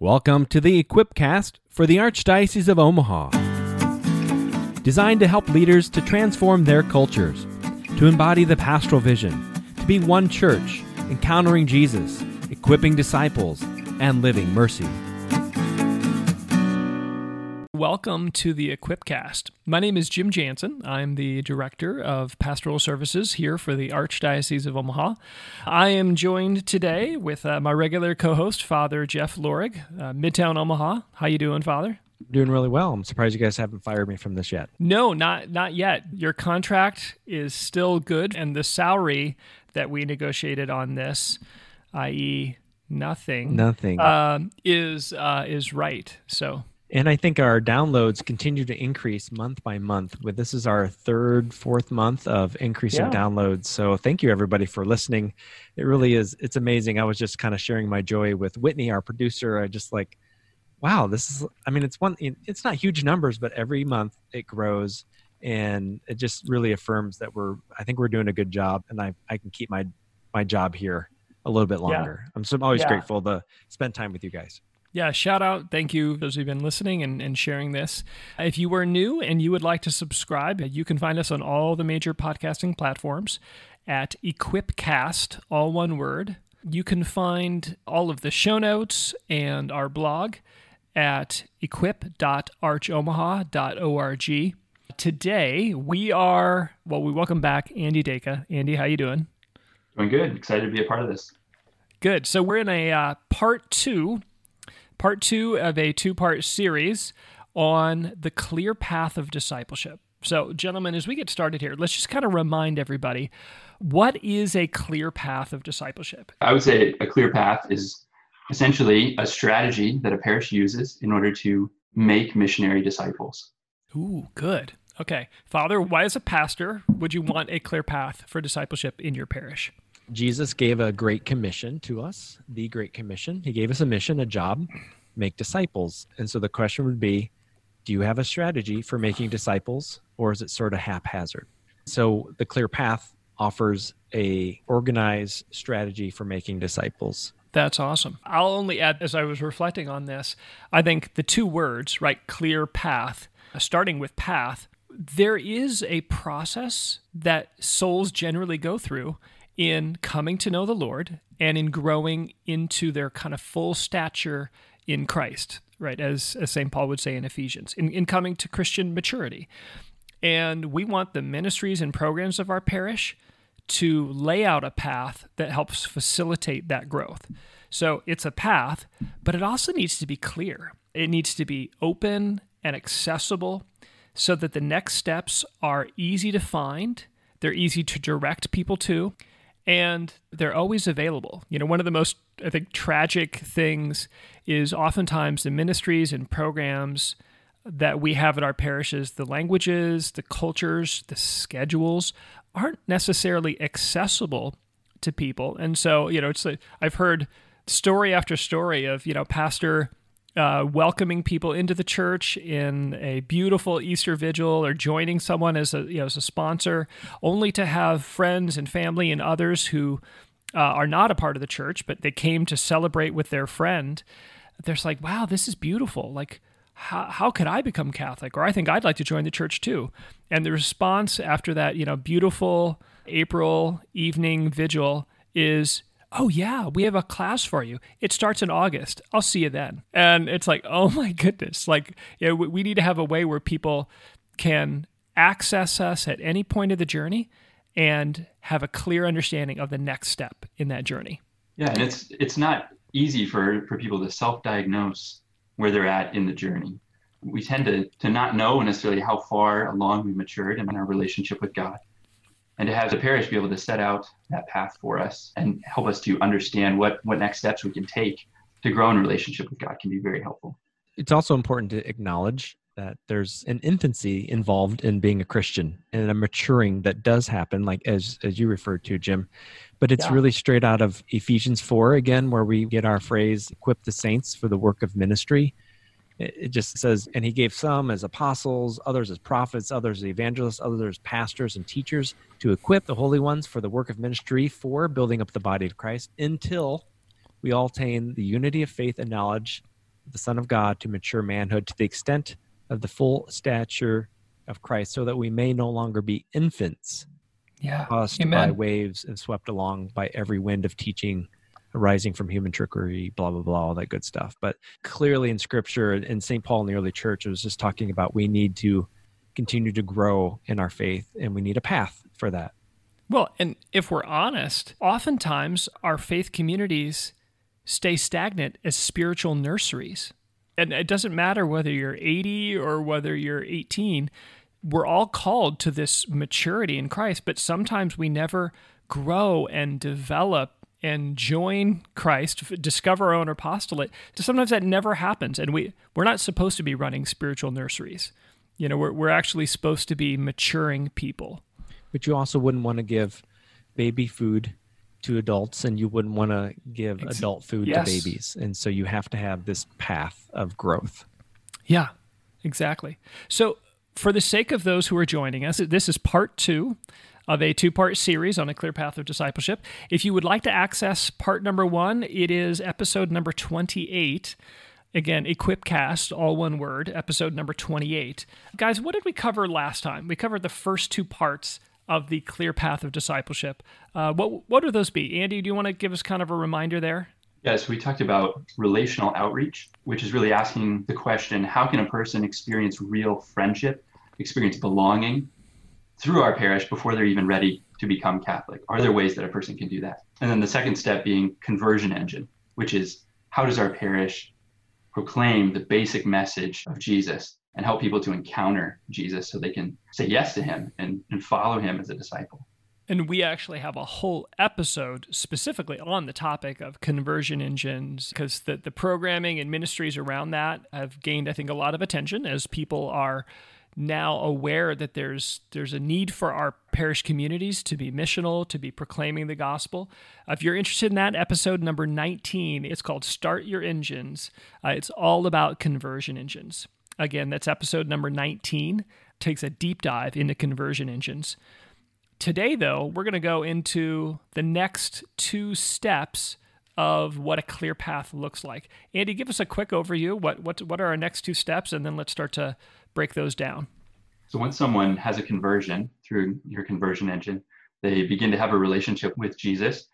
Welcome to the Equipcast for the Archdiocese of Omaha. Designed to help leaders to transform their cultures, to embody the pastoral vision, to be one church, encountering Jesus, equipping disciples, and living mercy. Welcome to the Equipcast. My name is Jim Jansen. I'm the Director of Pastoral Services here for the Archdiocese of Omaha. I am joined today with uh, my regular co-host, Father Jeff Lorig, uh, Midtown Omaha. How you doing, Father? Doing really well. I'm surprised you guys haven't fired me from this yet. No, not not yet. Your contract is still good, and the salary that we negotiated on this, i.e., nothing, nothing, um, is uh, is right. So and I think our downloads continue to increase month by month. With this is our third, fourth month of increasing yeah. downloads. So thank you everybody for listening. It really is. It's amazing. I was just kind of sharing my joy with Whitney, our producer. I just like, wow, this is. I mean, it's one. It's not huge numbers, but every month it grows, and it just really affirms that we're. I think we're doing a good job, and I I can keep my my job here a little bit longer. Yeah. I'm so I'm always yeah. grateful to spend time with you guys. Yeah, shout out. Thank you, those who've been listening and, and sharing this. If you are new and you would like to subscribe, you can find us on all the major podcasting platforms at Equipcast, all one word. You can find all of the show notes and our blog at equip.archomaha.org. Today we are well. We welcome back Andy Dacre. Andy, how you doing? Doing good. Excited to be a part of this. Good. So we're in a uh, part two part two of a two part series on the clear path of discipleship. So, gentlemen, as we get started here, let's just kind of remind everybody what is a clear path of discipleship? I would say a clear path is essentially a strategy that a parish uses in order to make missionary disciples. Ooh, good. Okay. Father, why, as a pastor, would you want a clear path for discipleship in your parish? Jesus gave a great commission to us, the great commission. He gave us a mission, a job, make disciples. And so the question would be, do you have a strategy for making disciples or is it sort of haphazard? So the clear path offers a organized strategy for making disciples. That's awesome. I'll only add as I was reflecting on this, I think the two words, right, clear path, starting with path, there is a process that souls generally go through in coming to know the Lord and in growing into their kind of full stature in Christ, right? As, as St. Paul would say in Ephesians, in, in coming to Christian maturity. And we want the ministries and programs of our parish to lay out a path that helps facilitate that growth. So it's a path, but it also needs to be clear. It needs to be open and accessible so that the next steps are easy to find, they're easy to direct people to, and they're always available. You know, one of the most, I think, tragic things is oftentimes the ministries and programs that we have at our parishes, the languages, the cultures, the schedules aren't necessarily accessible to people. And so, you know, it's like I've heard story after story of, you know, pastor uh, welcoming people into the church in a beautiful Easter vigil or joining someone as a you know as a sponsor, only to have friends and family and others who uh, are not a part of the church, but they came to celebrate with their friend. They're like, wow, this is beautiful. Like, how, how could I become Catholic? Or I think I'd like to join the church too. And the response after that, you know, beautiful April evening vigil is oh yeah we have a class for you. It starts in august. I'll see you then. And it's like oh my goodness. Like you know, we need to have a way where people can access us at any point of the journey and have a clear understanding of the next step in that journey. Yeah and it's it's not easy for for people to self-diagnose where they're at in the journey. We tend to to not know necessarily how far along we matured in our relationship with god and to have the parish be able to set out that path for us and help us to understand what what next steps we can take to grow in relationship with God can be very helpful. It's also important to acknowledge that there's an infancy involved in being a Christian and a maturing that does happen, like as as you referred to, Jim. But it's yeah. really straight out of Ephesians four again, where we get our phrase "equip the saints for the work of ministry." It just says, and he gave some as apostles, others as prophets, others as evangelists, others as pastors and teachers to equip the holy ones for the work of ministry for building up the body of Christ until we all attain the unity of faith and knowledge of the Son of God to mature manhood to the extent of the full stature of Christ, so that we may no longer be infants, yeah. tossed Amen. by waves and swept along by every wind of teaching arising from human trickery, blah, blah, blah, all that good stuff. But clearly in scripture and St. Paul in the early church it was just talking about we need to continue to grow in our faith and we need a path for that. Well, and if we're honest, oftentimes our faith communities stay stagnant as spiritual nurseries. And it doesn't matter whether you're 80 or whether you're 18, we're all called to this maturity in Christ, but sometimes we never grow and develop and join Christ, discover our own apostolate. Sometimes that never happens, and we we're not supposed to be running spiritual nurseries. You know, we're we're actually supposed to be maturing people. But you also wouldn't want to give baby food to adults, and you wouldn't want to give Ex- adult food yes. to babies, and so you have to have this path of growth. Yeah, exactly. So, for the sake of those who are joining us, this is part two of a two part series on a clear path of discipleship. If you would like to access part number one, it is episode number 28. Again, Equipcast, all one word, episode number 28. Guys, what did we cover last time? We covered the first two parts of the clear path of discipleship. Uh, what, what would those be? Andy, do you want to give us kind of a reminder there? Yes, we talked about relational outreach, which is really asking the question how can a person experience real friendship, experience belonging, through our parish before they're even ready to become Catholic? Are there ways that a person can do that? And then the second step being conversion engine, which is how does our parish proclaim the basic message of Jesus and help people to encounter Jesus so they can say yes to him and, and follow him as a disciple? And we actually have a whole episode specifically on the topic of conversion engines because the, the programming and ministries around that have gained, I think, a lot of attention as people are now aware that there's there's a need for our parish communities to be missional, to be proclaiming the gospel. Uh, if you're interested in that, episode number 19, it's called "Start Your Engines." Uh, it's all about conversion engines. Again, that's episode number 19. Takes a deep dive into conversion engines. Today, though, we're going to go into the next two steps of what a clear path looks like. Andy, give us a quick overview. What what what are our next two steps, and then let's start to break those down? So once someone has a conversion through your conversion engine, they begin to have a relationship with Jesus.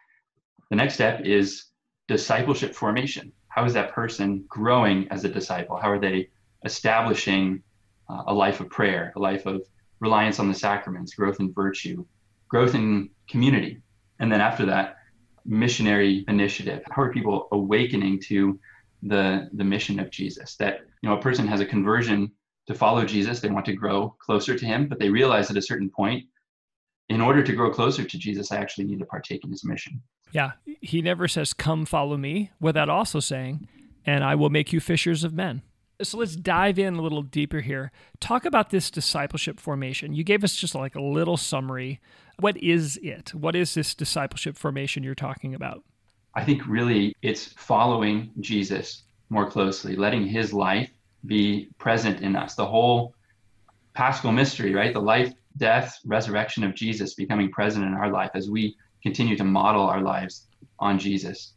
The next step is discipleship formation. How is that person growing as a disciple? How are they establishing uh, a life of prayer, a life of reliance on the sacraments, growth in virtue, growth in community? And then after that, missionary initiative. How are people awakening to the the mission of Jesus? That you know, a person has a conversion to follow Jesus. They want to grow closer to him, but they realize at a certain point, in order to grow closer to Jesus, I actually need to partake in his mission. Yeah. He never says, Come follow me, without also saying, And I will make you fishers of men. So let's dive in a little deeper here. Talk about this discipleship formation. You gave us just like a little summary. What is it? What is this discipleship formation you're talking about? I think really it's following Jesus more closely, letting his life be present in us. The whole paschal mystery, right? The life, death, resurrection of Jesus becoming present in our life as we continue to model our lives on Jesus.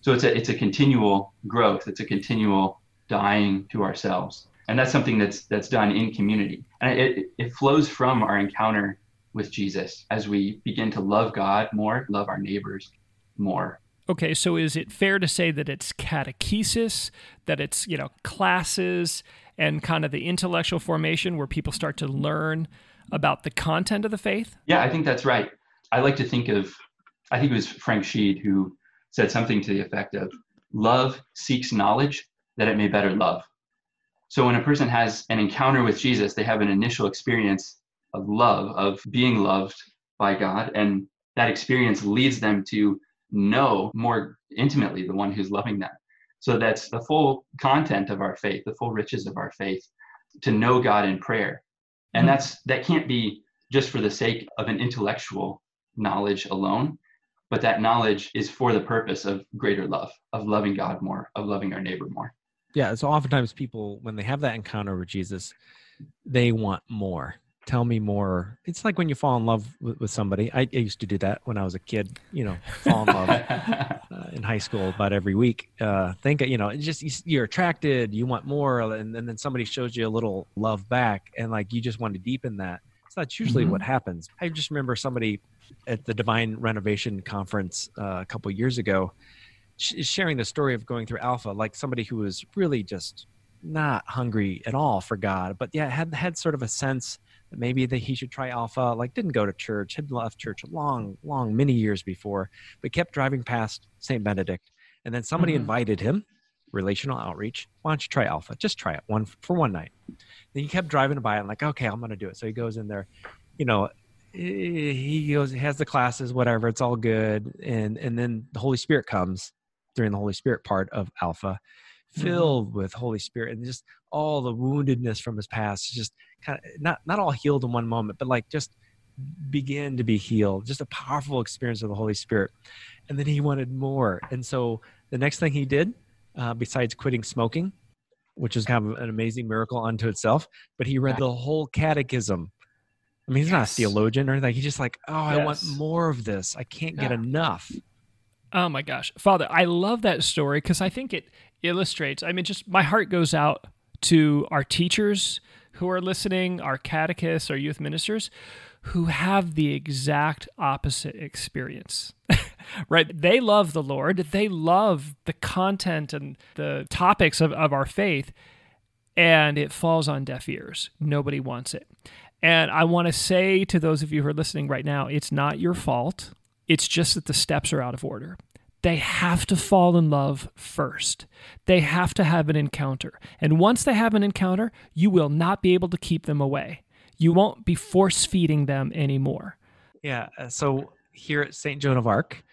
So it's a it's a continual growth. It's a continual dying to ourselves, and that's something that's that's done in community, and it it flows from our encounter with Jesus as we begin to love God more, love our neighbors more, Okay, so is it fair to say that it's catechesis, that it's, you know, classes and kind of the intellectual formation where people start to learn about the content of the faith? Yeah, I think that's right. I like to think of, I think it was Frank Sheed who said something to the effect of love seeks knowledge that it may better love. So when a person has an encounter with Jesus, they have an initial experience of love, of being loved by God, and that experience leads them to know more intimately the one who's loving them. So that's the full content of our faith, the full riches of our faith, to know God in prayer. And mm-hmm. that's that can't be just for the sake of an intellectual knowledge alone, but that knowledge is for the purpose of greater love, of loving God more, of loving our neighbor more. Yeah. So oftentimes people, when they have that encounter with Jesus, they want more tell me more. It's like when you fall in love with, with somebody. I, I, used to do that when I was a kid, you know, fall in love uh, in high school about every week. Uh, think, you know, just you're attracted, you want more, and, and, then somebody shows you a little love back, and like you just want to deepen that. So that's usually mm-hmm. what happens. I just remember somebody at the Divine Renovation Conference uh, a couple years ago sh- sharing the story of going through Alpha, like somebody who was really just not hungry at all for God, but yeah, had had sort of a sense maybe that he should try alpha like didn't go to church had left church a long long many years before but kept driving past st benedict and then somebody mm-hmm. invited him relational outreach why don't you try alpha just try it one for one night then he kept driving by and like okay i'm gonna do it so he goes in there you know he goes he has the classes whatever it's all good and and then the holy spirit comes during the holy spirit part of alpha Mm-hmm. filled mm-hmm. with Holy Spirit and just all the woundedness from his past, just kind of not not all healed in one moment, but like just begin to be healed. Just a powerful experience of the Holy Spirit. And then he wanted more. And so the next thing he did, uh, besides quitting smoking, which is kind of an amazing miracle unto itself, but he read the whole catechism. I mean, he's yes. not a theologian or anything. He's just like, oh, yes. I want more of this. I can't yeah. get enough. Oh my gosh, Father, I love that story because I think it illustrates. I mean, just my heart goes out to our teachers who are listening, our catechists, our youth ministers who have the exact opposite experience. right? They love the Lord, they love the content and the topics of, of our faith, and it falls on deaf ears. Nobody wants it. And I want to say to those of you who are listening right now, it's not your fault. It's just that the steps are out of order. They have to fall in love first. They have to have an encounter. And once they have an encounter, you will not be able to keep them away. You won't be force feeding them anymore. Yeah. Uh, so here at St. Joan of Arc,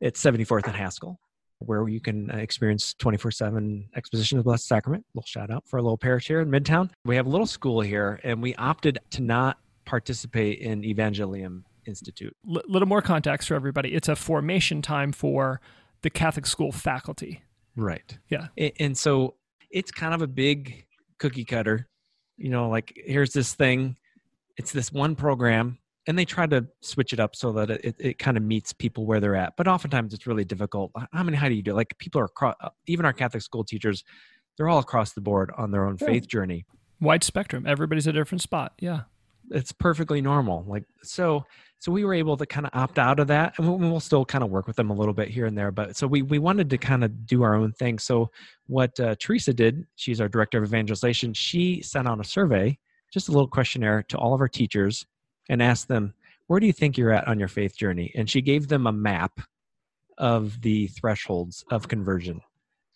it's 74th and Haskell, where you can uh, experience 24 7 exposition of the Blessed Sacrament. Little shout out for a little parish here in Midtown. We have a little school here, and we opted to not participate in Evangelium Institute. A L- little more context for everybody. It's a formation time for the Catholic school faculty. Right. Yeah. And, and so it's kind of a big cookie cutter. You know, like here's this thing. It's this one program and they try to switch it up so that it, it kind of meets people where they're at but oftentimes it's really difficult how many how do you do it? like people are across, even our catholic school teachers they're all across the board on their own yeah. faith journey wide spectrum everybody's a different spot yeah it's perfectly normal like so so we were able to kind of opt out of that and we'll still kind of work with them a little bit here and there but so we, we wanted to kind of do our own thing. So what uh, teresa did she's our director of evangelization she sent out a survey just a little questionnaire to all of our teachers and asked them where do you think you're at on your faith journey? And she gave them a map of the thresholds of conversion.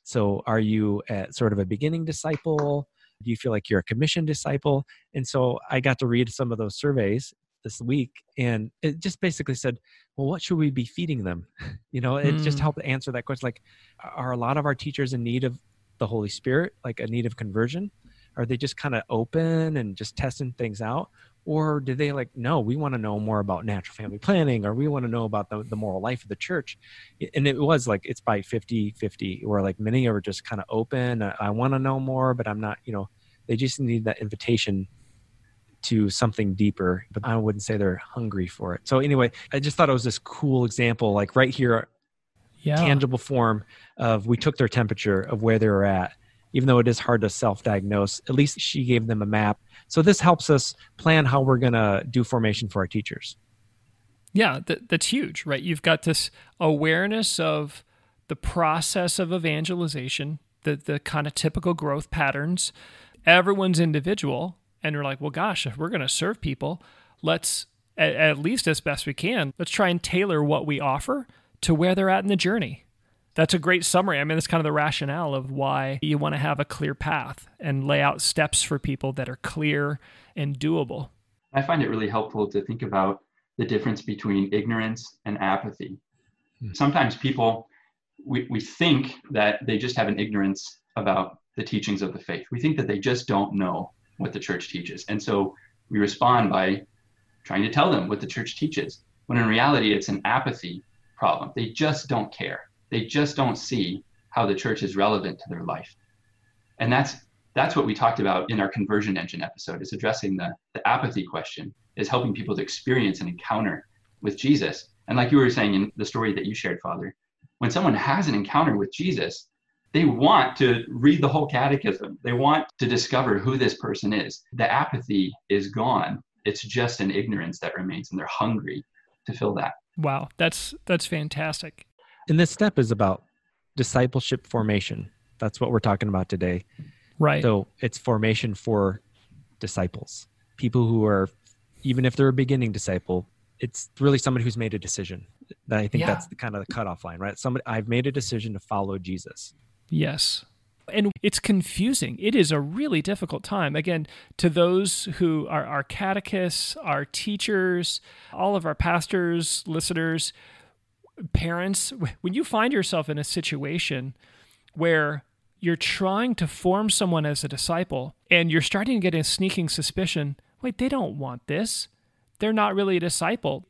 So are you at sort of a beginning disciple do you feel like you're a commissioned disciple? And so i got to read some of those surveys this week and it just basically said well what should we be feeding them? You know it mm. just helped answer that question like are a lot of our teachers in need of the holy spirit like a need of conversion? Are they just kind of open and just testing things out or do they like no we want to know more about natural family planning or we want to know about the, the moral life of the church and it was like it's by 50 50 where like many are just kind of open i, I want to know more but i'm not you know they just need that invitation to something deeper, but I wouldn't say they're hungry for it. So anyway, I just thought it was this cool example, like right here, yeah. tangible form of we took their temperature of where they were at. Even though it is hard to self-diagnose, at least she gave them a map. So this helps us plan how we're going to do formation for our teachers. Yeah, that, that's huge, right? You've got this awareness of the process of evangelization, the the kind of typical growth patterns. Everyone's individual, and we're like, well, gosh, if we're going to serve people, let's at least as best we can, let's try and tailor what we offer to where they're at in the journey. That's a great summary. I mean, that's kind of the rationale of why you want to have a clear path and lay out steps for people that are clear and doable. I find it really helpful to think about the difference between ignorance and apathy. Hmm. Sometimes people, we, we think that they just have an ignorance about the teachings of the faith. We think that they just don't know what the church teaches. And so we respond by trying to tell them what the church teaches, when in reality, it's an apathy problem. They just don't care. They just don't see how the church is relevant to their life. And that's that's what we talked about in our conversion engine episode is addressing the, the apathy question is helping people to experience an encounter with jesus. And like you were saying in the story that you shared father when someone has an encounter with jesus they want to read the whole catechism. They want to discover who this person is. The apathy is gone. It's just an ignorance that remains and they're hungry to fill that. Wow. That's that's fantastic and this step is about discipleship formation that's what we're talking about today Right. So it's formation for disciples, people who are, even if they're a beginning disciple, it's really somebody who's made a decision. That I think yeah. that's the kind of the cutoff line, right? Somebody I've made a decision to follow Jesus. Yes. And it's confusing. It is a really difficult time. Again, to those who are our catechists, our teachers, all of our pastors, listeners, parents, when you find yourself in a situation where you're trying to form someone as a disciple and you're starting to get a sneaking suspicion wait, they don't want this. They're not really a disciple.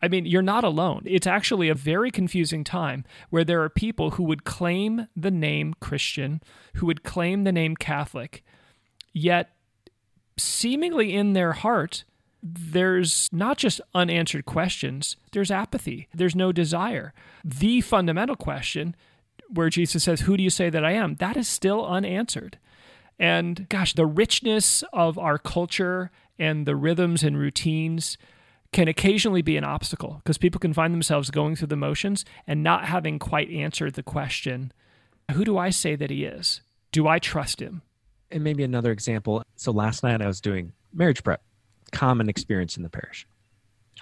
I mean, you're not alone. It's actually a very confusing time where there are people who would claim the name Christian, who would claim the name Catholic, yet seemingly in their heart, there's not just unanswered questions, there's apathy, there's no desire. The fundamental question where Jesus says, Who do you say that I am? That is still unanswered. And gosh, the richness of our culture and the rhythms and routines can occasionally be an obstacle because people can find themselves going through the motions and not having quite answered the question Who do I say that he is? Do I trust him? And maybe another example. So last night I was doing marriage prep, common experience in the parish.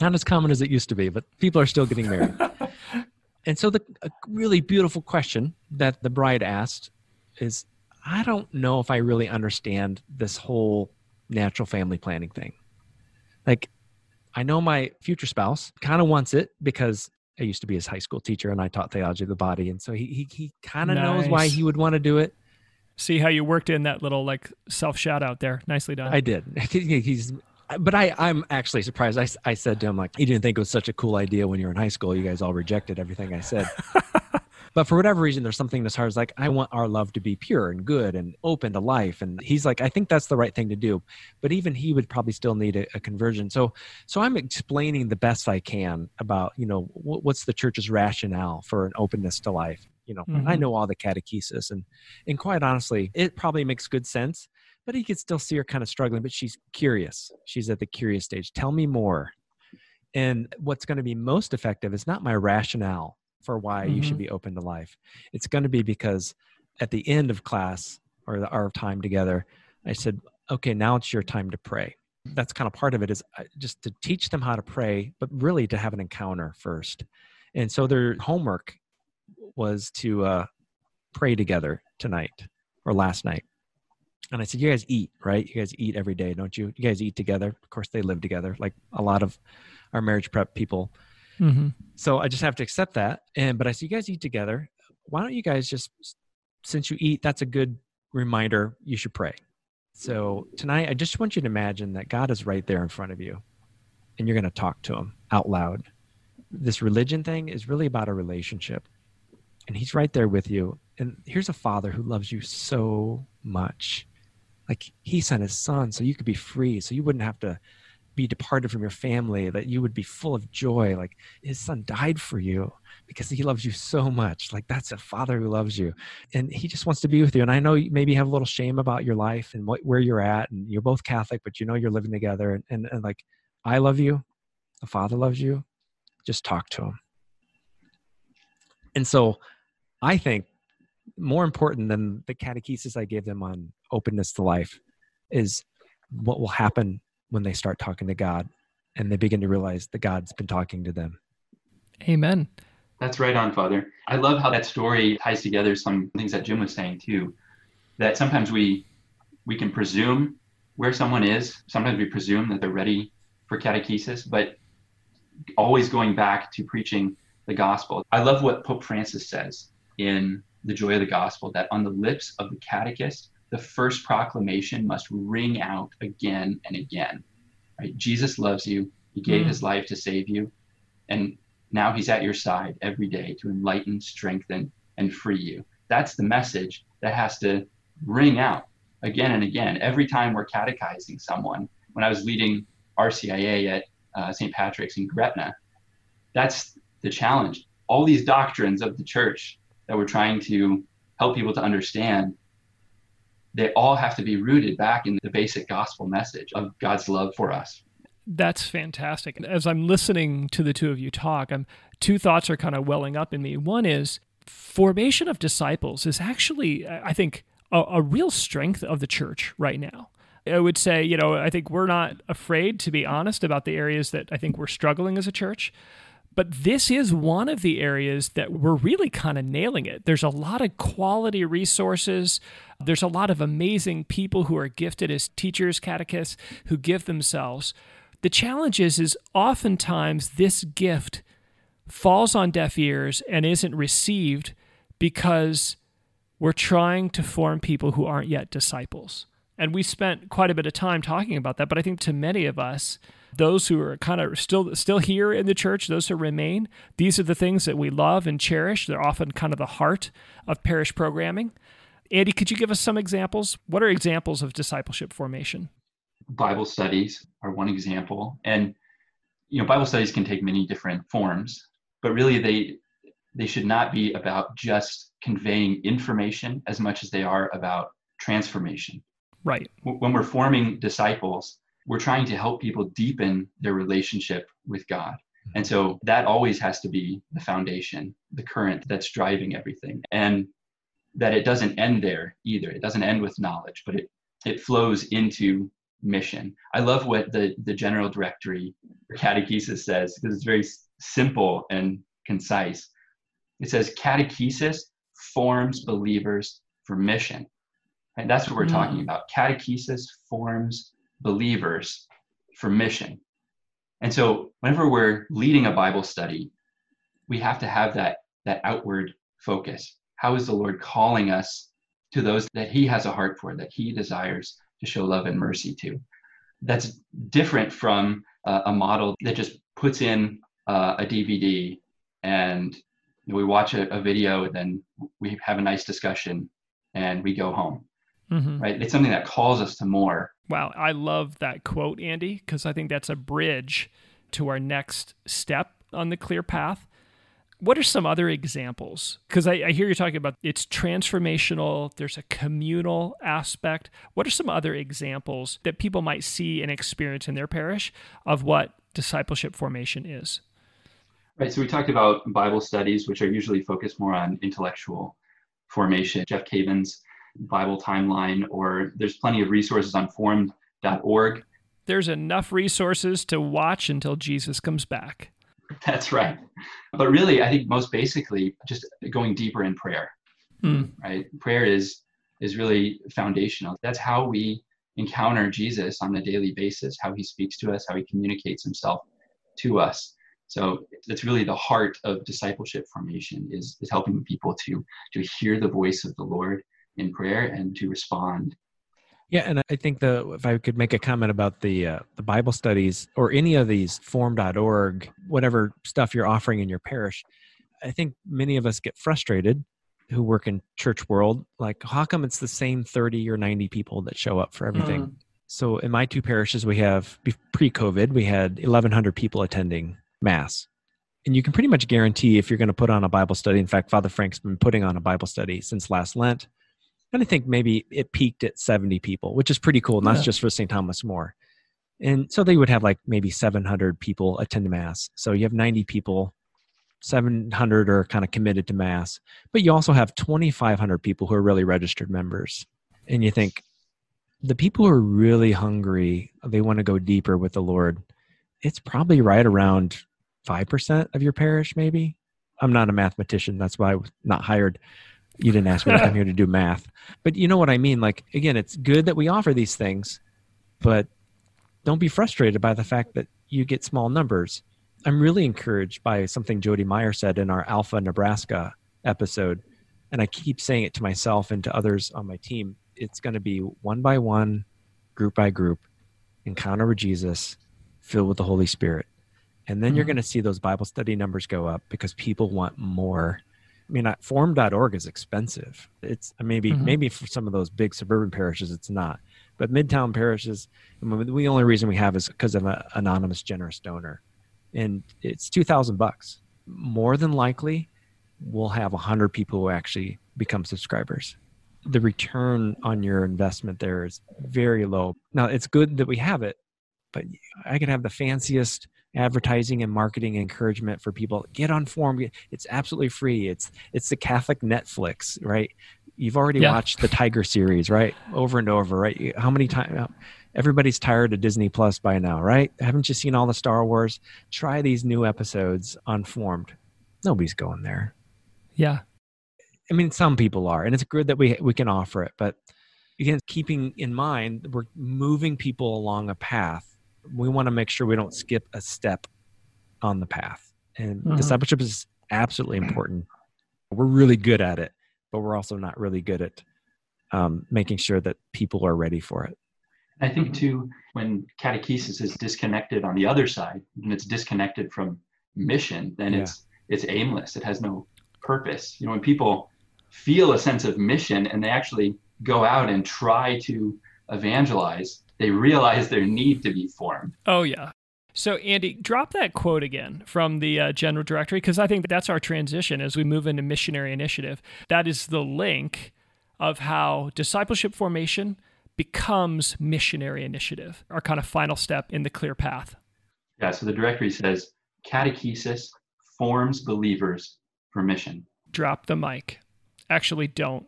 Not as common as it used to be, but people are still getting married. and so the a really beautiful question that the bride asked is i don't know if i really understand this whole natural family planning thing like i know my future spouse kind of wants it because i used to be his high school teacher and i taught theology of the body and so he he, he kind of nice. knows why he would want to do it see how you worked in that little like self shout out there nicely done i did he's but I, I'm actually surprised. I, I said to him, like, you didn't think it was such a cool idea when you were in high school. You guys all rejected everything I said. but for whatever reason, there's something in his heart is like, I want our love to be pure and good and open to life. And he's like, I think that's the right thing to do. But even he would probably still need a, a conversion. So, so I'm explaining the best I can about, you know, w- what's the church's rationale for an openness to life. You know, mm-hmm. I know all the catechesis and, and quite honestly, it probably makes good sense but he could still see her kind of struggling but she's curious. She's at the curious stage. Tell me more. And what's going to be most effective is not my rationale for why mm-hmm. you should mm-hmm. be open to life. It's going to be because at the end of class or the, our time together i said okay now it's your time to pray. That's kind of part of it is uh, just to teach them how to pray but really to have an encounter first. And so their homework was to uh, pray together tonight or last night and I said, "You guys eat, right? You guys eat every day, don't you? You guys eat together. Of course, they live together, like a lot of our marriage prep people. Mm-hmm. So I just have to accept that. And but I said, you guys eat together. Why don't you guys just, since you eat, that's a good reminder. You should pray. So tonight, I just want you to imagine that God is right there in front of you, and you're going to talk to Him out loud. This religion thing is really about a relationship, and He's right there with you. And here's a Father who loves you so much like he sent his son so you could be free so you wouldn't have to be departed from your family that you would be full of joy. Like his son died for you because he loves you so much. Like that's a father who loves you and he just wants to be with you. And i know you maybe have a little shame about your life and what, where you're at and you're both catholic but you know you're living together and, and, and like i love you the father loves you just talk to him. And so i think more important than the catechesis I gave them on openness to life is what will happen when they start talking to God and they begin to realize that God's been talking to them. Amen. That's right on, Father. I love how that story ties together some things that Jim was saying too. That sometimes we we can presume where someone is. Sometimes we presume that they're ready for catechesis, but always going back to preaching the gospel. I love what Pope Francis says in the joy of the gospel that on the lips of the catechist, the first proclamation must ring out again and again. Right? Jesus loves you. He gave mm. his life to save you. And now he's at your side every day to enlighten, strengthen, and free you. That's the message that has to ring out again and again. Every time we're catechizing someone, when I was leading RCIA at uh, St. Patrick's in Gretna, that's the challenge. All these doctrines of the church that we're trying to help people to understand, they all have to be rooted back in the basic gospel message of God's love for us. That's fantastic. As I'm listening to the two of you talk, I'm two thoughts are kind of welling up in me. One is formation of disciples is actually, I think, a, a real strength of the church right now. I would say, you know, I think we're not afraid to be honest about the areas that I think we're struggling as a church. But this is one of the areas that we're really kind of nailing it. There's a lot of quality resources. There's a lot of amazing people who are gifted as teachers, catechists, who give themselves. The challenge is, is oftentimes this gift falls on deaf ears and isn't received because we're trying to form people who aren't yet disciples. And we spent quite a bit of time talking about that, but I think to many of us, those who are kind of still still here in the church, those who remain, these are the things that we love and cherish. They're often kind of the heart of parish programming. Andy, could you give us some examples? What are examples of discipleship formation? Bible studies are one example. And you know, Bible studies can take many different forms, but really they they should not be about just conveying information as much as they are about transformation. Right. When we're forming disciples, we're trying to help people deepen their relationship with God. And so that always has to be the foundation, the current that's driving everything. And that it doesn't end there either. It doesn't end with knowledge, but it, it flows into mission. I love what the, the general directory catechesis says because it's very simple and concise. It says catechesis forms believers for mission. And that's what we're mm. talking about. Catechesis forms believers for mission. And so whenever we're leading a Bible study, we have to have that, that outward focus. How is the Lord calling us to those that He has a heart for, that He desires to show love and mercy to? That's different from uh, a model that just puts in uh, a DVD and we watch a, a video, then we have a nice discussion and we go home. Mm-hmm. Right? It's something that calls us to more. Wow, I love that quote, Andy, because I think that's a bridge to our next step on the clear path. What are some other examples? Because I, I, hear you talking about it's transformational, there's a communal aspect. What are some other examples that people might see and experience in their parish of what discipleship formation is? Right. So we talked about Bible studies, which are usually focused more on intellectual formation. Jeff Cavins Bible timeline, or there's plenty of resources on formed.org. There's enough resources to watch until Jesus comes back. That's right. But really, I think most basically, just going deeper in prayer. Mm. Right? Prayer is is really foundational. That's how we encounter Jesus on a daily basis, how he speaks to us, how he communicates himself to us. So that's really the heart of discipleship formation is, is helping people to to hear the voice of the Lord in prayer and to respond. Yeah, and I think the if I could make a comment about the uh, the Bible studies or any of these formed.org, whatever stuff you're offering in your parish, I think many of us get frustrated who work in church world like how come it's the same 30 or 90 people that show up for everything mm. so in my two parishes we have pre-covid we had 1100 people attending mass and you can pretty much guarantee if you're going to put on a bible study in fact father frank's been putting on a bible study since last lent and I think maybe it peaked at 70 people, which is pretty cool. And that's yeah. just for St. Thomas More. And so they would have like maybe 700 people attend Mass. So you have 90 people, 700 are kind of committed to Mass. But you also have 2,500 people who are really registered members. And you think the people who are really hungry, they want to go deeper with the Lord. It's probably right around 5% of your parish, maybe. I'm not a mathematician. That's why I was not hired you didn't ask me to come here to do math. But you know what i mean? Like again it's good that we offer these things but don't be frustrated by the fact that you get small numbers. I'm really encouraged by something jody meyer said in our alpha nebraska episode and i keep saying it to myself and to others on my team. It's going to be one by one group by group encounter with jesus filled with the holy spirit. And then mm-hmm. you're going to see those bible study numbers go up because people want more I mean, formed.org is expensive. It's maybe mm-hmm. maybe for some of those big suburban parishes, it's not. But midtown parishes, the only reason we have is because of an anonymous generous donor, and it's two thousand bucks. More than likely, we'll have hundred people who actually become subscribers. The return on your investment there is very low. Now it's good that we have it, but I could have the fanciest advertising and marketing encouragement for people. Get on form it's absolutely free. It's it's the catholic netflix right? You've already yeah. watched the tiger series right? Over and over right? How many times everybody's tired of disney plus by now right? Haven't you seen all the star wars? Try these new episodes on Formed nobody's going there. Yeah. I mean some people are and it's good that we we can offer it but again keeping in mind we're moving people along a path we want to make sure we don't skip a step on the path. And mm-hmm. discipleship is absolutely important. We're really good at it, but we're also not really good at um, making sure that people are ready for it. I think too, when catechesis is disconnected on the other side, and it's disconnected from mission, then yeah. it's it's aimless. It has no purpose. You know, when people feel a sense of mission and they actually go out and try to evangelize, they realize their need to be formed. Oh, yeah. So, Andy, drop that quote again from the uh, general directory because I think that's our transition as we move into missionary initiative. That is the link of how discipleship formation becomes missionary initiative, our kind of final step in the clear path. Yeah, so the directory says catechesis forms believers for mission. Drop the mic. Actually, don't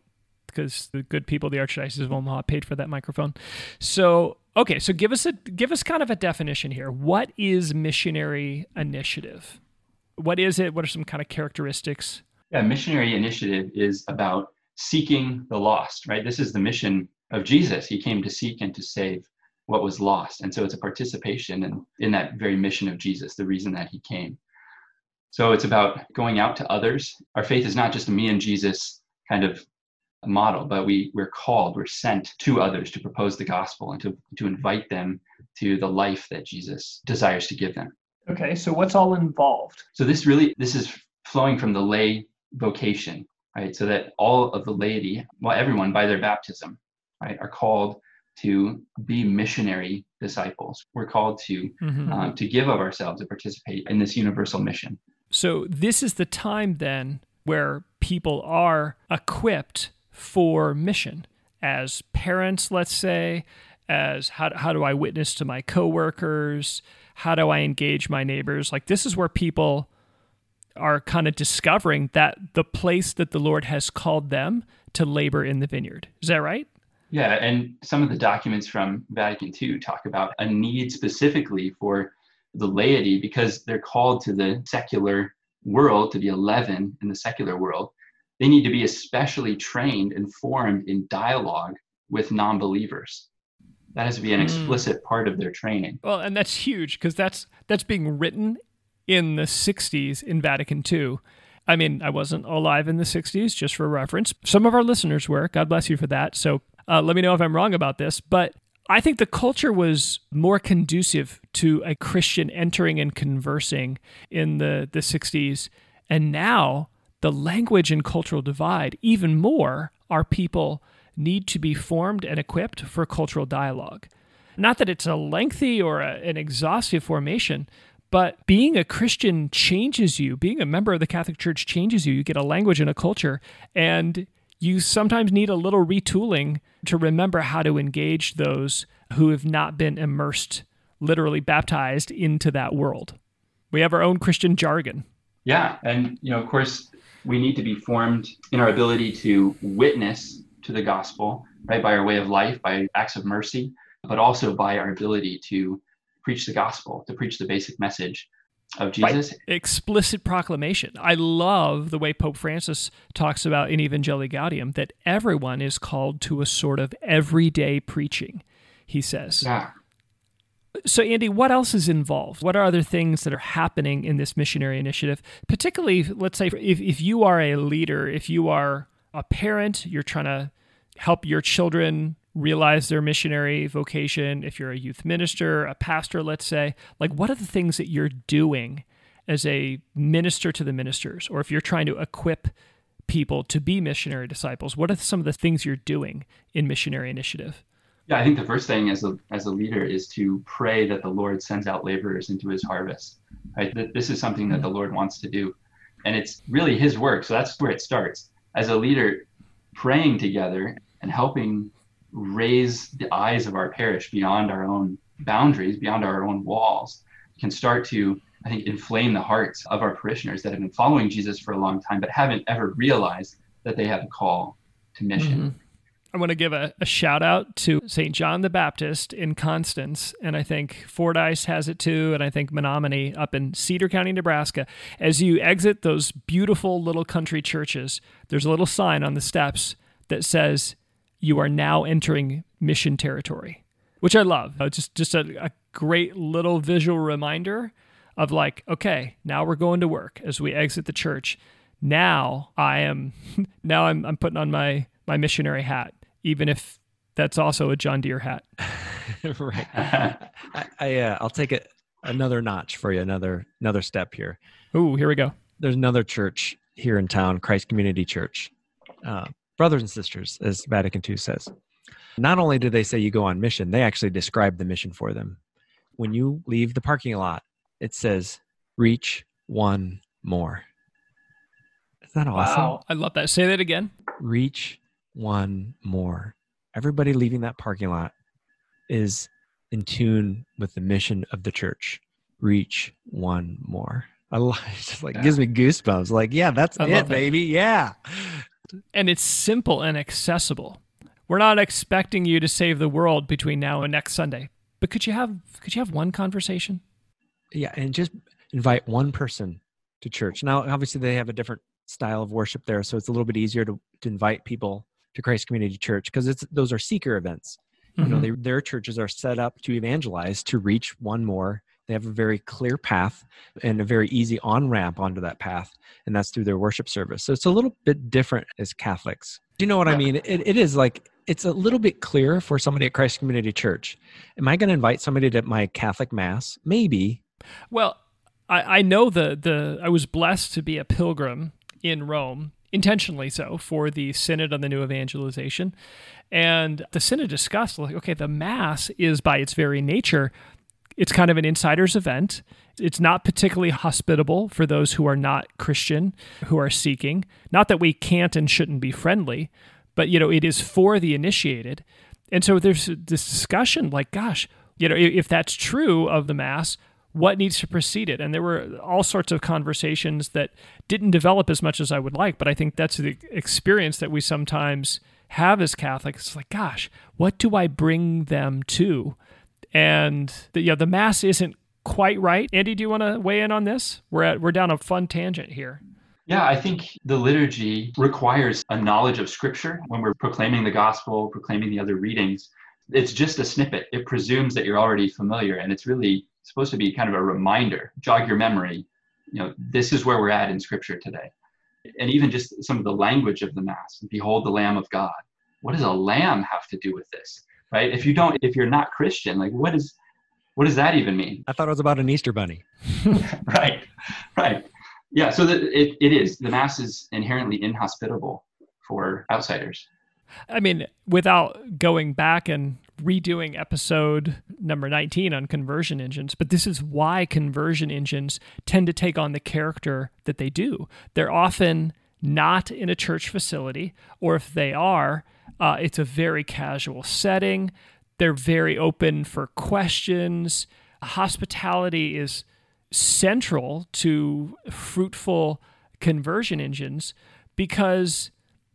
because the good people, the Archdiocese of Omaha, paid for that microphone. So, okay, so give us a give us kind of a definition here. What is missionary initiative? What is it? What are some kind of characteristics? Yeah, missionary initiative is about seeking the lost, right? This is the mission of Jesus. He came to seek and to save what was lost. And so it's a participation in, in that very mission of Jesus, the reason that he came. So it's about going out to others. Our faith is not just me and Jesus kind of model, but we, we're called, we're sent to others to propose the gospel and to, to invite them to the life that Jesus desires to give them. Okay, so what's all involved? So this really this is flowing from the lay vocation, right? So that all of the laity, well, everyone by their baptism, right, are called to be missionary disciples. We're called to mm-hmm. um, to give of ourselves to participate in this universal mission. So this is the time then where people are equipped for mission as parents, let's say, as how, how do I witness to my coworkers? How do I engage my neighbors? Like, this is where people are kind of discovering that the place that the Lord has called them to labor in the vineyard. Is that right? Yeah, and some of the documents from Vatican II talk about a need specifically for the laity because they're called to the secular world to be a leaven in the secular world they need to be especially trained and formed in dialogue with non-believers. That has to be an hmm. explicit part of their training. Well and that's huge because that's that's being written in the 60s in vatican ii i mean i wasn't alive in the 60s just for reference. Some of our listeners were. God bless you for that. So uh, let me know if i'm wrong about this but I think the culture was more conducive to a Christian entering and conversing in the, the 60s. And now the language and cultural divide, even more, our people need to be formed and equipped for cultural dialogue. Not that it's a lengthy or a, an exhaustive formation, but being a Christian changes you. Being a member of the Catholic Church changes you. You get a language and a culture, and you sometimes need a little retooling to remember how to engage those who have not been immersed, literally baptized into that world. We have our own Christian jargon. Yeah, and you know, of course, we need to be formed in our ability to witness to the gospel, right, by our way of life, by acts of mercy, but also by our ability to preach the gospel, to preach the basic message of Jesus. Right. Explicit proclamation. I love the way Pope Francis talks about in Evangelii Gaudium that everyone is called to a sort of everyday preaching, he says. Yeah. So, Andy, what else is involved? What are other things that are happening in this missionary initiative? Particularly, let's say, if, if you are a leader, if you are a parent, you're trying to help your children realize their missionary vocation, if you're a youth minister, a pastor, let's say, like what are the things that you're doing as a minister to the ministers? Or if you're trying to equip people to be missionary disciples? What are some of the things you're doing in missionary initiative? Yeah, I think the first thing as a as a leader is to pray that the Lord sends out laborers into His harvest. Right, that this is something that the Lord wants to do, and it's really His work. So that's where it starts. As a leader, praying together and helping raise the eyes of our parish beyond our own boundaries, beyond our own walls, can start to I think inflame the hearts of our parishioners that have been following Jesus for a long time but haven't ever realized that they have a call to mission. Mm-hmm. I want to give a, a shout out to St. John the Baptist in Constance, and I think Fordyce has it too, and I think Menominee up in Cedar County, Nebraska. As you exit those beautiful little country churches, there's a little sign on the steps that says, You are now entering mission territory, which I love. It's just, just a, a great little visual reminder of like, okay, now we're going to work as we exit the church. Now I am, now I'm, I'm putting on my, my missionary hat even if that's also a John Deere hat. right. I, I uh, I'll take it another notch for you. Another another step here. Ooh, here we go. There's another church here in town, Christ Community Church. Uh, brothers and sisters, as Vatican II says. Not only do they say you go on mission, they actually describe the mission for them. When you leave the parking lot, it says, reach one more. Is that awesome? Wow. I love that. Say that again. Reach one more. Everybody leaving that parking lot is in tune with the mission of the church. Reach one more. I love it. Just like yeah. gives me goosebumps. Like, yeah, that's I it, baby. Yeah. And it's simple and accessible. We're not expecting you to save the world between now and next Sunday. But could you have could you have one conversation? Yeah, and just invite one person to church. Now, obviously they have a different style of worship there, so it's a little bit easier to, to invite people to Christ Community Church because it's those are seeker events. Mm-hmm. You know, mm-hmm. they, their churches are set up to evangelize to reach one more. They have a very clear path and a very easy on ramp onto that path, and that's through their worship service. So it's a little bit different as Catholics. Do you know what I mean? It, it is like it's a little bit clear for somebody at Christ Community Church. Am I going to invite somebody to my Catholic Mass? Maybe. Well, I, I know the the I was blessed to be a pilgrim in Rome intentionally so for the synod on the new evangelization. And the synod discussed like okay the mass is by its very nature it's kind of an insider's event. It's not particularly hospitable for those who are not christian who are seeking. Not that we can't and shouldn't be friendly but you know it is for the initiated. And so there's this discussion like gosh you know if that's true of the mass what needs to precede it. And there were all sorts of conversations that didn't develop as much as I would like, but I think that's the experience that we sometimes have as Catholics. It's like, gosh, what do I bring them to? And the, yeah, the mass isn't quite right. Andy, do you want to weigh in on this? We're at we're down a fun tangent here. Yeah, I think the liturgy requires a knowledge of scripture when we're proclaiming the gospel, proclaiming the other readings. It's just a snippet. It presumes that you're already familiar, and it's really supposed to be kind of a reminder, jog your memory. You know, this is where we're at in Scripture today. And even just some of the language of the Mass. Behold the Lamb of God. What does a lamb have to do with this? Right? If you don't, if you're not Christian, like what is, what does that even mean? I thought it was about an Easter bunny. right, right. Yeah. So that it, it is. The Mass is inherently inhospitable for outsiders. I mean, without going back and redoing episode number 19 on conversion engines, but this is why conversion engines tend to take on the character that they do. They're often not in a church facility, or if they are, uh, it's a very casual setting. They're very open for questions. Hospitality is central to fruitful conversion engines because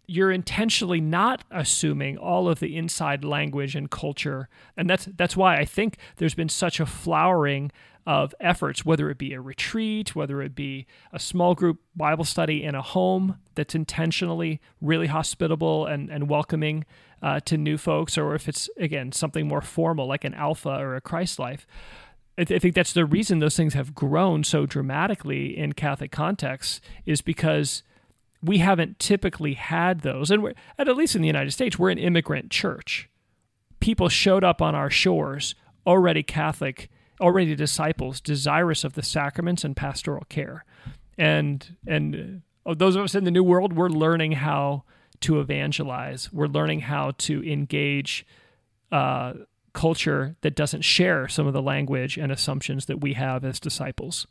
you're intentionally not assuming all of the inside language and culture. And that's that's why i think there's been such a flowering of efforts whether it be a retreat whether it be a small group bible study in a home that's intentionally really hospitable and, and welcoming uh, to new folks or if it's again something more formal like an alpha or a christ life. I, th- I think that's the reason those things have grown so dramatically in catholic contexts is because we haven't typically had those. And, we're, at least in the United States, we're an immigrant church. People showed up on our shores already Catholic, already disciples, desirous of the sacraments and pastoral care. And and oh, those of us in the new world, we're learning how to evangelize. We're learning how to engage uh, culture that doesn't share some of the language and assumptions that we have as disciples.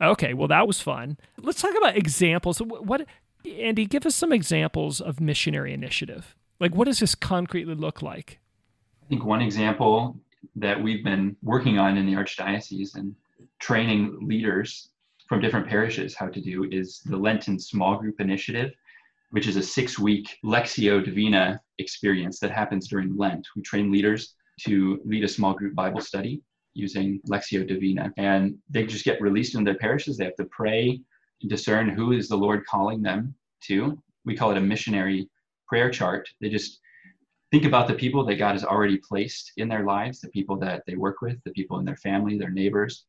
Okay, well, that was fun. Let's talk about examples. What, Andy, give us some examples of missionary initiative. Like, what does this concretely look like? I think one example that we've been working on in the Archdiocese and training leaders from different parishes how to do is the Lenten Small Group Initiative, which is a six week Lectio Divina experience that happens during Lent. We train leaders to lead a small group Bible study using Lectio Divina, and they just get released in their parishes. They have to pray, discern who is the Lord calling them to. We call it a missionary prayer chart. They just think about the people that God has already placed in their lives, the people that they work with, the people in their family, their neighbors.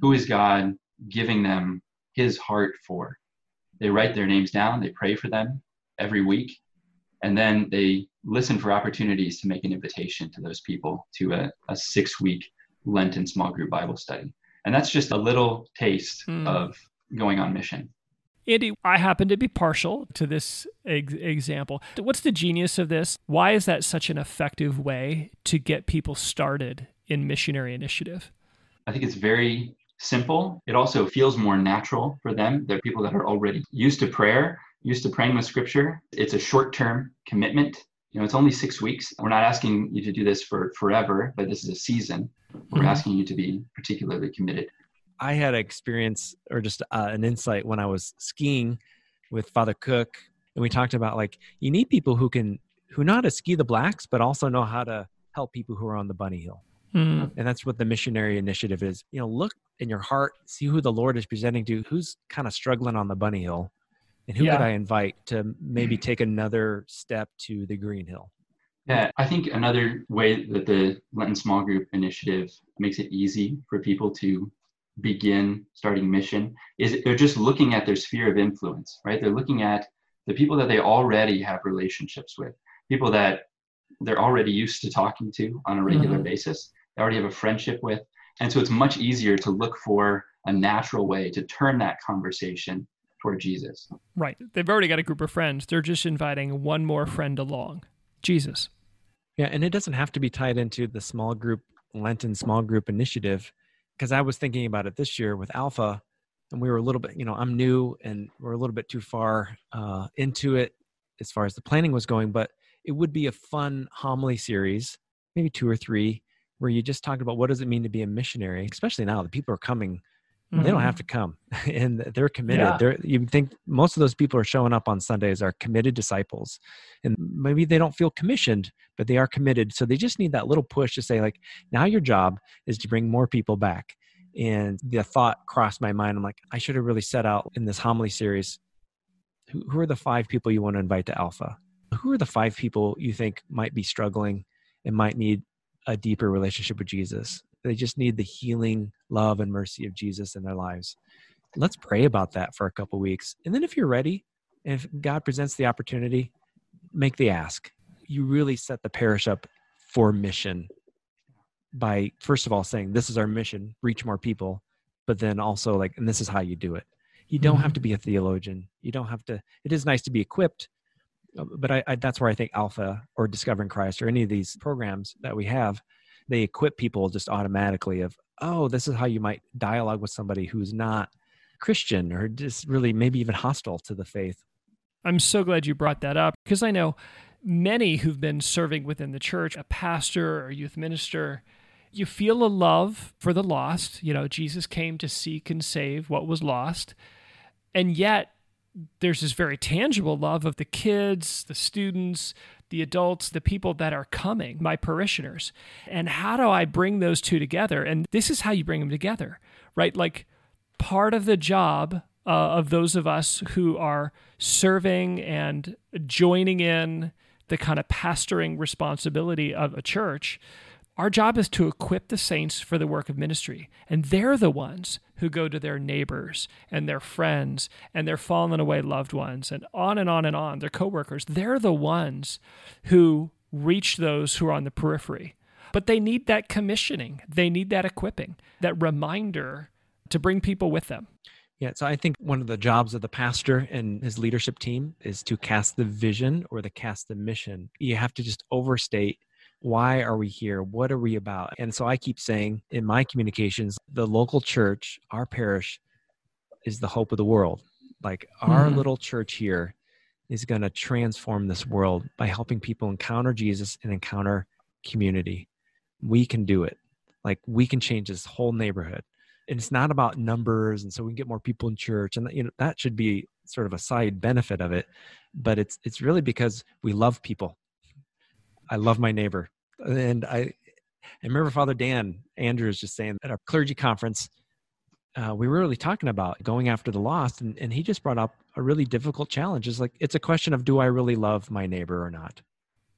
Who is God giving them his heart for? They write their names down, they pray for them every week, and then they listen for opportunities to make an invitation to those people to a, a six week Lenten small group Bible study. And that's just a little taste mm. of going on mission. Andy, I happen to be partial to this ex- example. What's the genius of this? Why is that such an effective way to get people started in missionary initiative? I think it's very simple. It also feels more natural for them. They're people that are already used to prayer, used to praying with scripture. It's a short term commitment. You know, it's only six weeks. We're not asking you to do this for forever, but this is a season. We're mm-hmm. asking you to be particularly committed. I had an experience or just uh, an insight when I was skiing with Father Cook, and we talked about like you need people who can who know how to ski the blacks, but also know how to help people who are on the bunny hill. Mm. And that's what the missionary initiative is. You know, look in your heart, see who the Lord is presenting to, who's kind of struggling on the bunny hill, and who yeah. could I invite to maybe take another step to the green hill. Yeah, I think another way that the Lenten Small Group Initiative makes it easy for people to begin starting mission is they're just looking at their sphere of influence, right? They're looking at the people that they already have relationships with, people that they're already used to talking to on a regular mm-hmm. basis, they already have a friendship with. And so it's much easier to look for a natural way to turn that conversation toward Jesus. Right. They've already got a group of friends. They're just inviting one more friend along Jesus. Yeah. And it doesn't have to be tied into the small group, Lenten small group initiative because I was thinking about it this year with Alpha, and we were a little bit, you know, I'm new and we're a little bit too far uh, into it as far as the planning was going, but it would be a fun homily series, maybe two or three, where you just talked about what does it mean to be a missionary, especially now that people are coming Mm-hmm. They don't have mm-hmm. to come, and they're committed. Yeah. They're you think most of those people are showing up on Sundays are committed disciples, and maybe they don't feel commissioned, but they are committed. So they just need that little push to say like, now your job is to bring more people back. And the thought crossed my mind. I'm like, I should have really set out in this homily series. Who, who are the five people you want to invite to Alpha? Who are the five people you think might be struggling and might need a deeper relationship with Jesus? They just need the healing love and mercy of Jesus in their lives. Let's pray about that for a couple weeks. And then if you're ready, and if God presents the opportunity, make the ask. You really set the parish up for mission by first of all saying this is our mission, reach more people, but then also like and this is how you do it. You don't mm-hmm. have to be a theologian. You don't have to it is nice to be equipped, uh, but I, I that's where I think Alpha or Discovering Christ or any of these programs that we have they equip people just automatically of oh this is how you might dialogue with somebody who's not christian or just really maybe even hostile to the faith. I'm so glad you brought that up because i know many who've been serving within the church a pastor or youth minister you feel a love for the lost. You know jesus came to seek and save what was lost. And yet there's this very tangible love of the kids, the students, the adults, the people that are coming, my parishioners. And how do I bring those two together? And this is how you bring them together, right? Like part of the job uh, of those of us who are serving and joining in the kind of pastoring responsibility of a church our job is to equip the saints for the work of ministry. And they're the ones who go to their neighbors and their friends and their fallen away loved ones and on and on and on, their coworkers. They're the ones who reach those who are on the periphery. But they need that commissioning, they need that equipping, that reminder to bring people with them. Yeah, so I think one of the jobs of the pastor and his leadership team is to cast the vision or to cast the mission. You have to just overstate why are we here? What are we about? And so I keep saying in my communications, the local church, our parish, is the hope of the world. Like our mm-hmm. little church here is going to transform this world by helping people encounter Jesus and encounter community. We can do it. Like we can change this whole neighborhood and it's not about numbers and so we can get more people in church and you know that should be sort of a side benefit of it but it's it's really because we love people i love my neighbor and i i remember father dan andrews just saying at our clergy conference uh, we were really talking about going after the lost and, and he just brought up a really difficult challenge it's like it's a question of do i really love my neighbor or not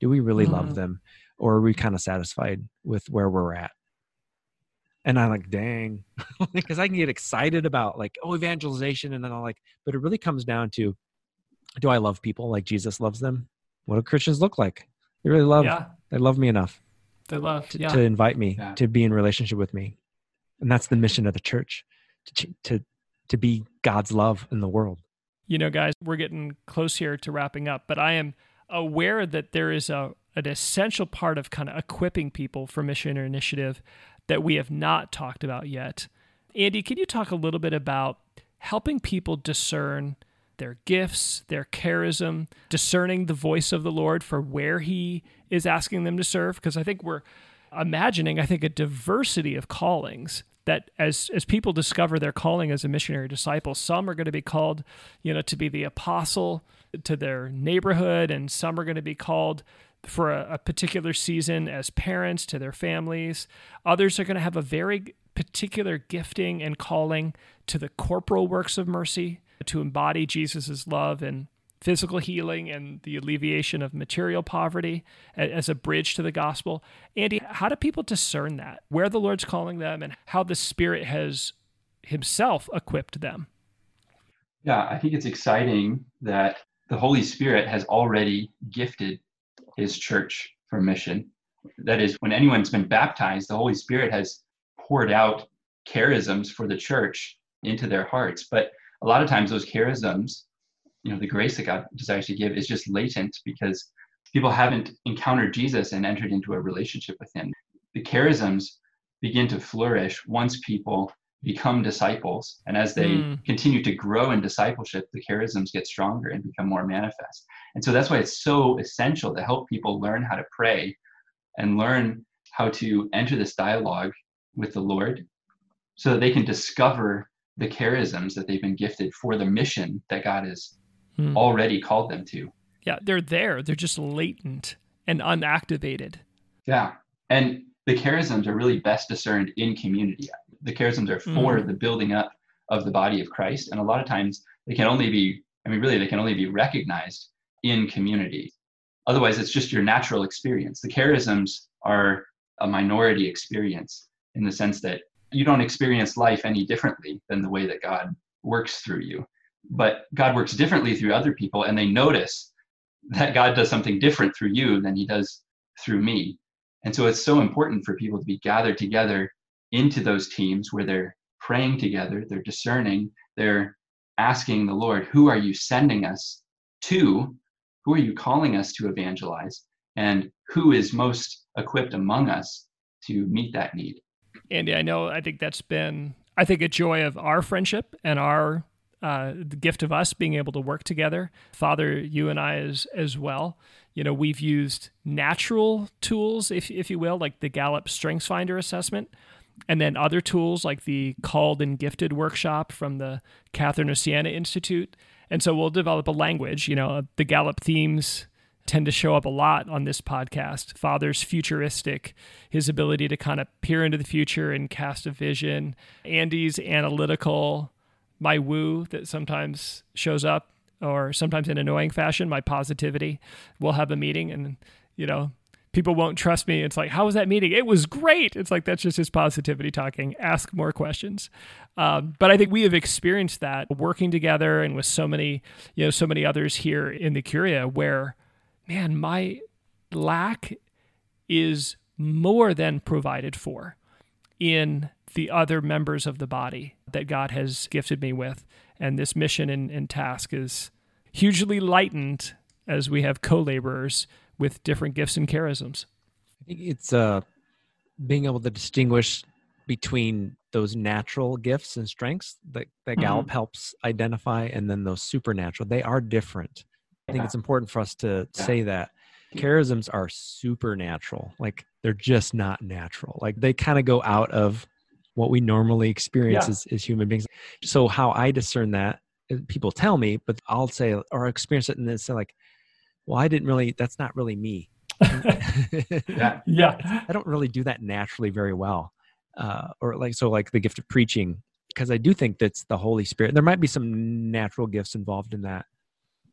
do we really mm-hmm. love them or are we kind of satisfied with where we're at and I'm like, dang, because I can get excited about like, oh, evangelization, and then I'm like, but it really comes down to, do I love people like Jesus loves them? What do Christians look like? They really love. Yeah. They love me enough. They love to, yeah. to invite me yeah. to be in relationship with me, and that's the mission of the church, to to to be God's love in the world. You know, guys, we're getting close here to wrapping up, but I am aware that there is a an essential part of kind of equipping people for mission or initiative that we have not talked about yet. Andy, can you talk a little bit about helping people discern their gifts, their charism, discerning the voice of the Lord for where He is asking them to serve? Because I think we're imagining, I think, a diversity of callings that as as people discover their calling as a missionary disciple, some are going to be called, you know, to be the apostle to their neighborhood, and some are going to be called for a, a particular season as parents to their families. Others are going to have a very particular gifting and calling to the corporal works of mercy to embody Jesus' love and physical healing and the alleviation of material poverty as a bridge to the gospel. Andy, how do people discern that? Where the Lord's calling them and how the Spirit has Himself equipped them? Yeah, I think it's exciting that the Holy Spirit has already gifted his church for mission. That is, when anyone's been baptized, the Holy Spirit has poured out charisms for the church into their hearts. But a lot of times, those charisms, you know, the grace that God desires to give is just latent because people haven't encountered Jesus and entered into a relationship with Him. The charisms begin to flourish once people become disciples. And as they mm. continue to grow in discipleship, the charisms get stronger and become more manifest. And so that's why it's so essential to help people learn how to pray and learn how to enter this dialogue with the Lord so that they can discover the charisms that they've been gifted for the mission that God has mm. already called them to. Yeah, they're there. They're just latent and unactivated. Yeah. And the charisms are really best discerned in community the charisms are for mm. the building up of the body of Christ. And a lot of times they can only be, I mean, really, they can only be recognized in community. Otherwise, it's just your natural experience. The charisms are a minority experience in the sense that you don't experience life any differently than the way that God works through you. But God works differently through other people, and they notice that God does something different through you than he does through me. And so it's so important for people to be gathered together into those teams where they're praying together, they're discerning, they're asking the Lord, who are you sending us to? Who are you calling us to evangelize? And who is most equipped among us to meet that need? Andy, I know, I think that's been, I think, a joy of our friendship and our uh, the gift of us being able to work together. Father, you and I as as well. You know, we've used natural tools, if if you will, like the Gallup Strengths Finder assessment, and then other tools like the Called and Gifted workshop from the Catherine of Institute. And so we'll develop a language. You know, the Gallup themes tend to show up a lot on this podcast. Father's futuristic, his ability to kind of peer into the future and cast a vision. Andy's analytical, my woo that sometimes shows up, or sometimes in annoying fashion, my positivity. We'll have a meeting and, you know, people won't trust me. It's like, how was that meeting? It was great. It's like, that's just his positivity talking. Ask more questions. Um, but I think we have experienced that working together and with so many, you know, so many others here in the Curia where, man, my lack is more than provided for in the other members of the body that God has gifted me with. And this mission and, and task is hugely lightened as we have co laborers with different gifts and charisms. I think it's uh, being able to distinguish between those natural gifts and strengths that, that mm-hmm. Gallup helps identify and then those supernatural. They are different. I think it's important for us to yeah. say that charisms are supernatural. Like they're just not natural. Like they kind of go out of what we normally experience yeah. as, as human beings. So how I discern that, uh, people tell me, but I'll say or experience it and then say like, well, I didn't really. That's not really me. yeah, yeah. I don't really do that naturally very well, uh, or like so like the gift of preaching because I do think that's the Holy Spirit. There might be some natural gifts involved in that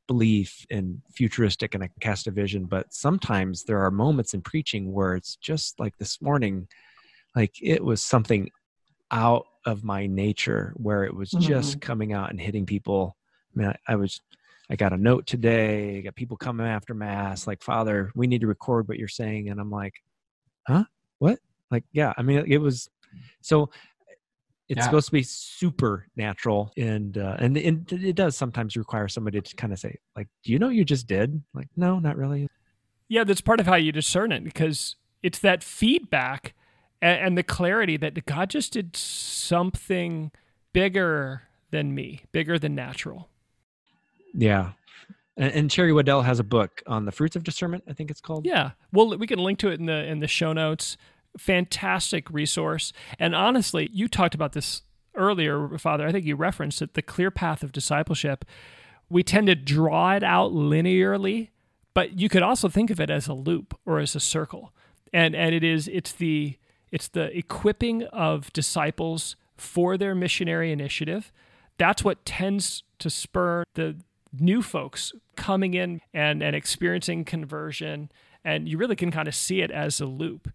belief in futuristic and I cast a vision, but sometimes there are moments in preaching where it's just like this morning, like it was something out of my nature where it was mm-hmm. just coming out and hitting people. I mean, I, I was, I got a note today, I got people coming after mass, like, Father, we need to record what you're saying. And I'm like, huh? What? Like, yeah, I mean, it was so it's yeah. supposed to be supernatural and uh and, and it does sometimes require somebody to kind of say like do you know you just did like no not really yeah that's part of how you discern it because it's that feedback and, and the clarity that God just did something bigger than me, bigger than natural. Yeah. And, and Sherry Weddell has a book on the fruits of discernment. I think it's called. Yeah. Well, we can link to it in the in the show notes. Fantastic resource. And honestly, you talked about this earlier, Father. I think you referenced it. The clear path of discipleship. We tend to draw it out linearly, but you could also think of it as a loop or as a circle. And and it is it's the it's the equipping of disciples for their missionary initiative. That's what tends to spur the new folks coming in and, and experiencing conversion. And you really can kind of see it as a loop.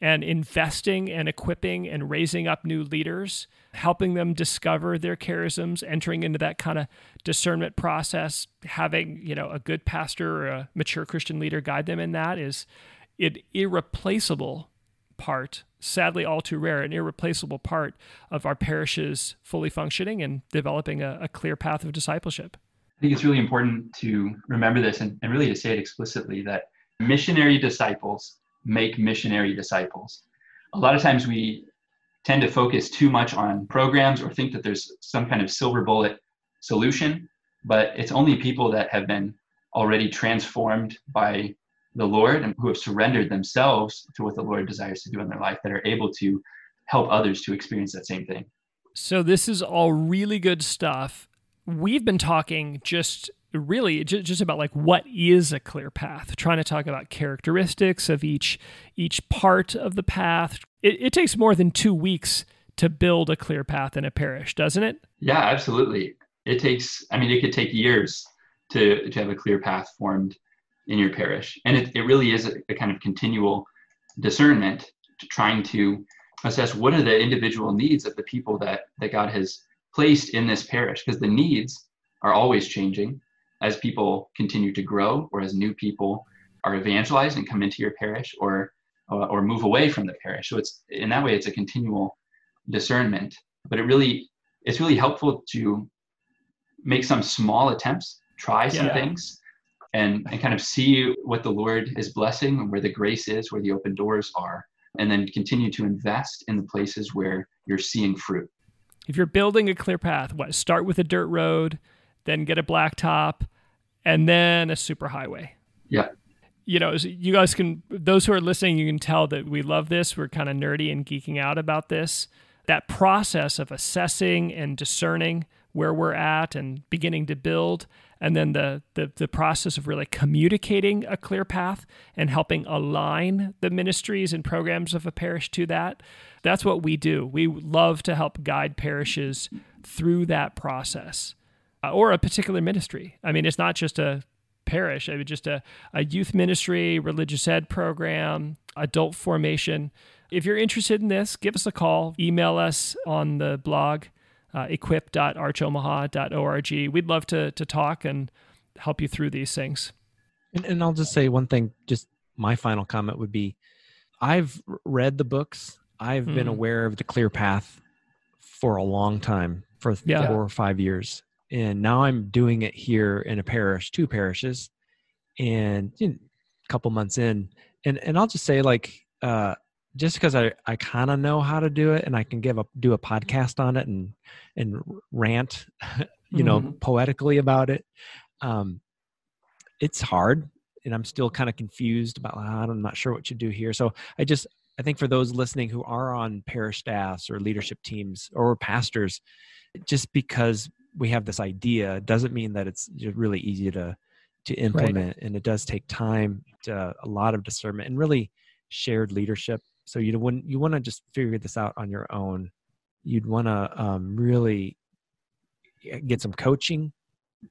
And investing and equipping and raising up new leaders, helping them discover their charisms, entering into that kind of discernment process, having you know a good pastor or a mature Christian leader guide them in that is an irreplaceable part, sadly all too rare, an irreplaceable part of our parishes fully functioning and developing a, a clear path of discipleship. I think it's really important to remember this and, and really to say it explicitly that missionary disciples make missionary disciples. A lot of times we tend to focus too much on programs or think that there's some kind of silver bullet solution, but it's only people that have been already transformed by the Lord and who have surrendered themselves to what the Lord desires to do in their life that are able to help others to experience that same thing. So, this is all really good stuff. We've been talking just really just about like what is a clear path trying to talk about characteristics of each each part of the path. It, it takes more than two weeks to build a clear path in a parish doesn't it? Yeah absolutely. It takes i mean it could take years to to have a clear path formed in your parish. And it, it really is a, a kind of continual discernment to trying to assess what are the individual needs of the people that, that God has placed in this parish, because the needs are always changing as people continue to grow or as new people are evangelized and come into your parish or uh, or move away from the parish. So it's in that way it's a continual discernment. But it really it's really helpful to make some small attempts, try some yeah. things, and, and kind of see what the Lord is blessing and where the grace is, where the open doors are, and then continue to invest in the places where you're seeing fruit. If you're building a clear path, what start with a dirt road, then get a blacktop, and then a superhighway. Yeah. You know, you guys can, those who are listening, you can tell that we love this. We're kind of nerdy and geeking out about this. That process of assessing and discerning where we're at and beginning to build and then the, the the process of really communicating a clear path and helping align the ministries and programs of a parish to that that's what we do we love to help guide parishes through that process or a particular ministry i mean it's not just a parish I mean, just a, a youth ministry religious ed program adult formation if you're interested in this give us a call email us on the blog uh, equip.archomaha.org. We'd love to, to talk and help you through these things. And, and I'll just say one thing, just my final comment would be I've read the books I've mm-hmm. been aware of the clear path for a long time, for yeah. four or five years. And now I'm doing it here in a parish, two parishes, and you know, a couple months in. And and I'll just say like uh just because I, I kind of know how to do it and I can give a do a podcast on it and and rant, you know, mm-hmm. poetically about it. Um, it's hard, and I'm still kind of confused about. I'm not sure what to do here. So I just I think for those listening who are on parish staffs or leadership teams or pastors, just because we have this idea doesn't mean that it's really easy to to implement, right. and it does take time, to, a lot of discernment, and really shared leadership so you wouldn't you want to just figure this out on your own. You'd want to um, really get some coaching.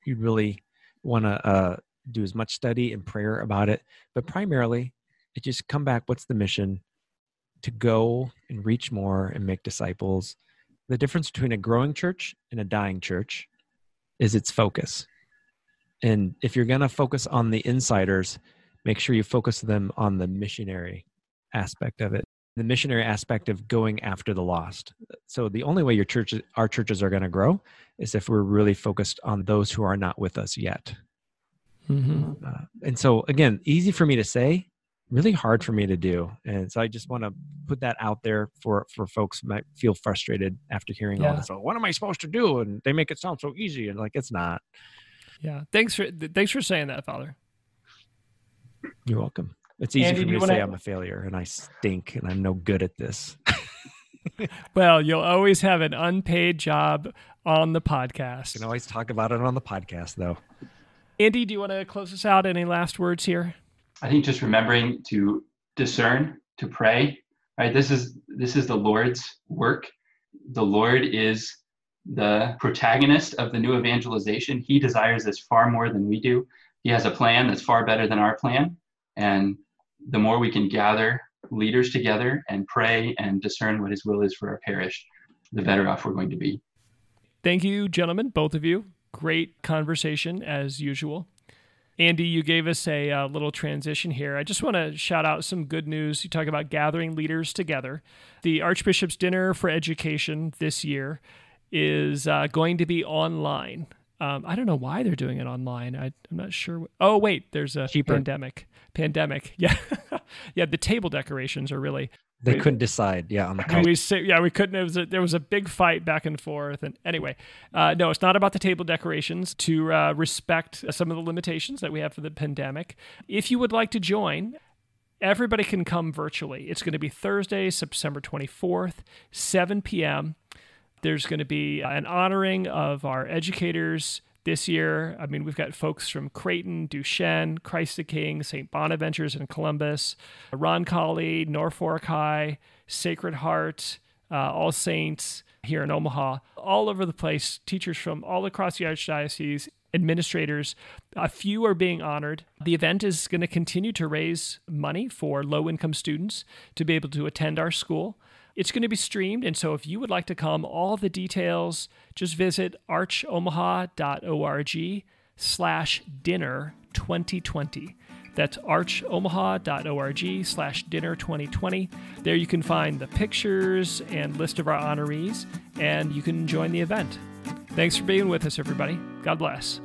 You'd really want to uh, do as much study and prayer about it. But primarily, it just come back. What's the mission? To go and reach more and make disciples. The difference between a growing church and a dying church is its focus. And if you're going to focus on the insiders, make sure you focus them on the missionary aspect of it the missionary aspect of going after the lost so the only way your church our churches are going to grow is if we're really focused on those who are not with us yet mm-hmm. uh, and so again easy for me to say really hard for me to do and so i just want to put that out there for for folks who might feel frustrated after hearing yeah. all this so what am i supposed to do and they make it sound so easy and like it's not yeah thanks for thanks for saying that father you're welcome it's easy Andy, for me to wanna... say I'm a failure and I stink and I'm no good at this. well, you'll always have an unpaid job on the podcast. You can always talk about it on the podcast, though. Andy, do you want to close us out? Any last words here? I think just remembering to discern, to pray. Right. This is this is the Lord's work. The Lord is the protagonist of the new evangelization. He desires this far more than we do. He has a plan that's far better than our plan. And the more we can gather leaders together and pray and discern what his will is for our parish, the better off we're going to be. Thank you, gentlemen, both of you. Great conversation as usual. Andy, you gave us a uh, little transition here. I just want to shout out some good news. You talk about gathering leaders together. The Archbishop's Dinner for Education this year is uh, going to be online. Um, I don't know why they're doing it online. I, am not sure. Oh, wait, there's a Cheaper. pandemic pandemic. Yeah, yeah. The table decorations are really. They couldn't decide. Yeah, on the couch. we say, yeah we couldn't. It was a, there was a big fight back and forth. And anyway, uh, no, it's not about the table decorations. To uh, respect some of the limitations that we have for the pandemic. If you would like to join, everybody can come virtually. It's going to be Thursday, September 24th, 7 p.m. There's going to be an honoring of our educators this year. I mean, we've got folks from Creighton, Duchesne, Christ the King, St. Bonaventures in Columbus, Ron Roncalli, Norfolk High, Sacred Heart, uh, All Saints here in Omaha, all over the place, teachers from all across the Archdiocese, administrators. A few are being honored. The event is going to continue to raise money for low income students to be able to attend our school. It's going to be streamed, and so if you would like to come, all the details, just visit archomaha.org slash dinner 2020. That's archomaha.org slash dinner 2020. There you can find the pictures and list of our honorees, and you can join the event. Thanks for being with us, everybody. God bless.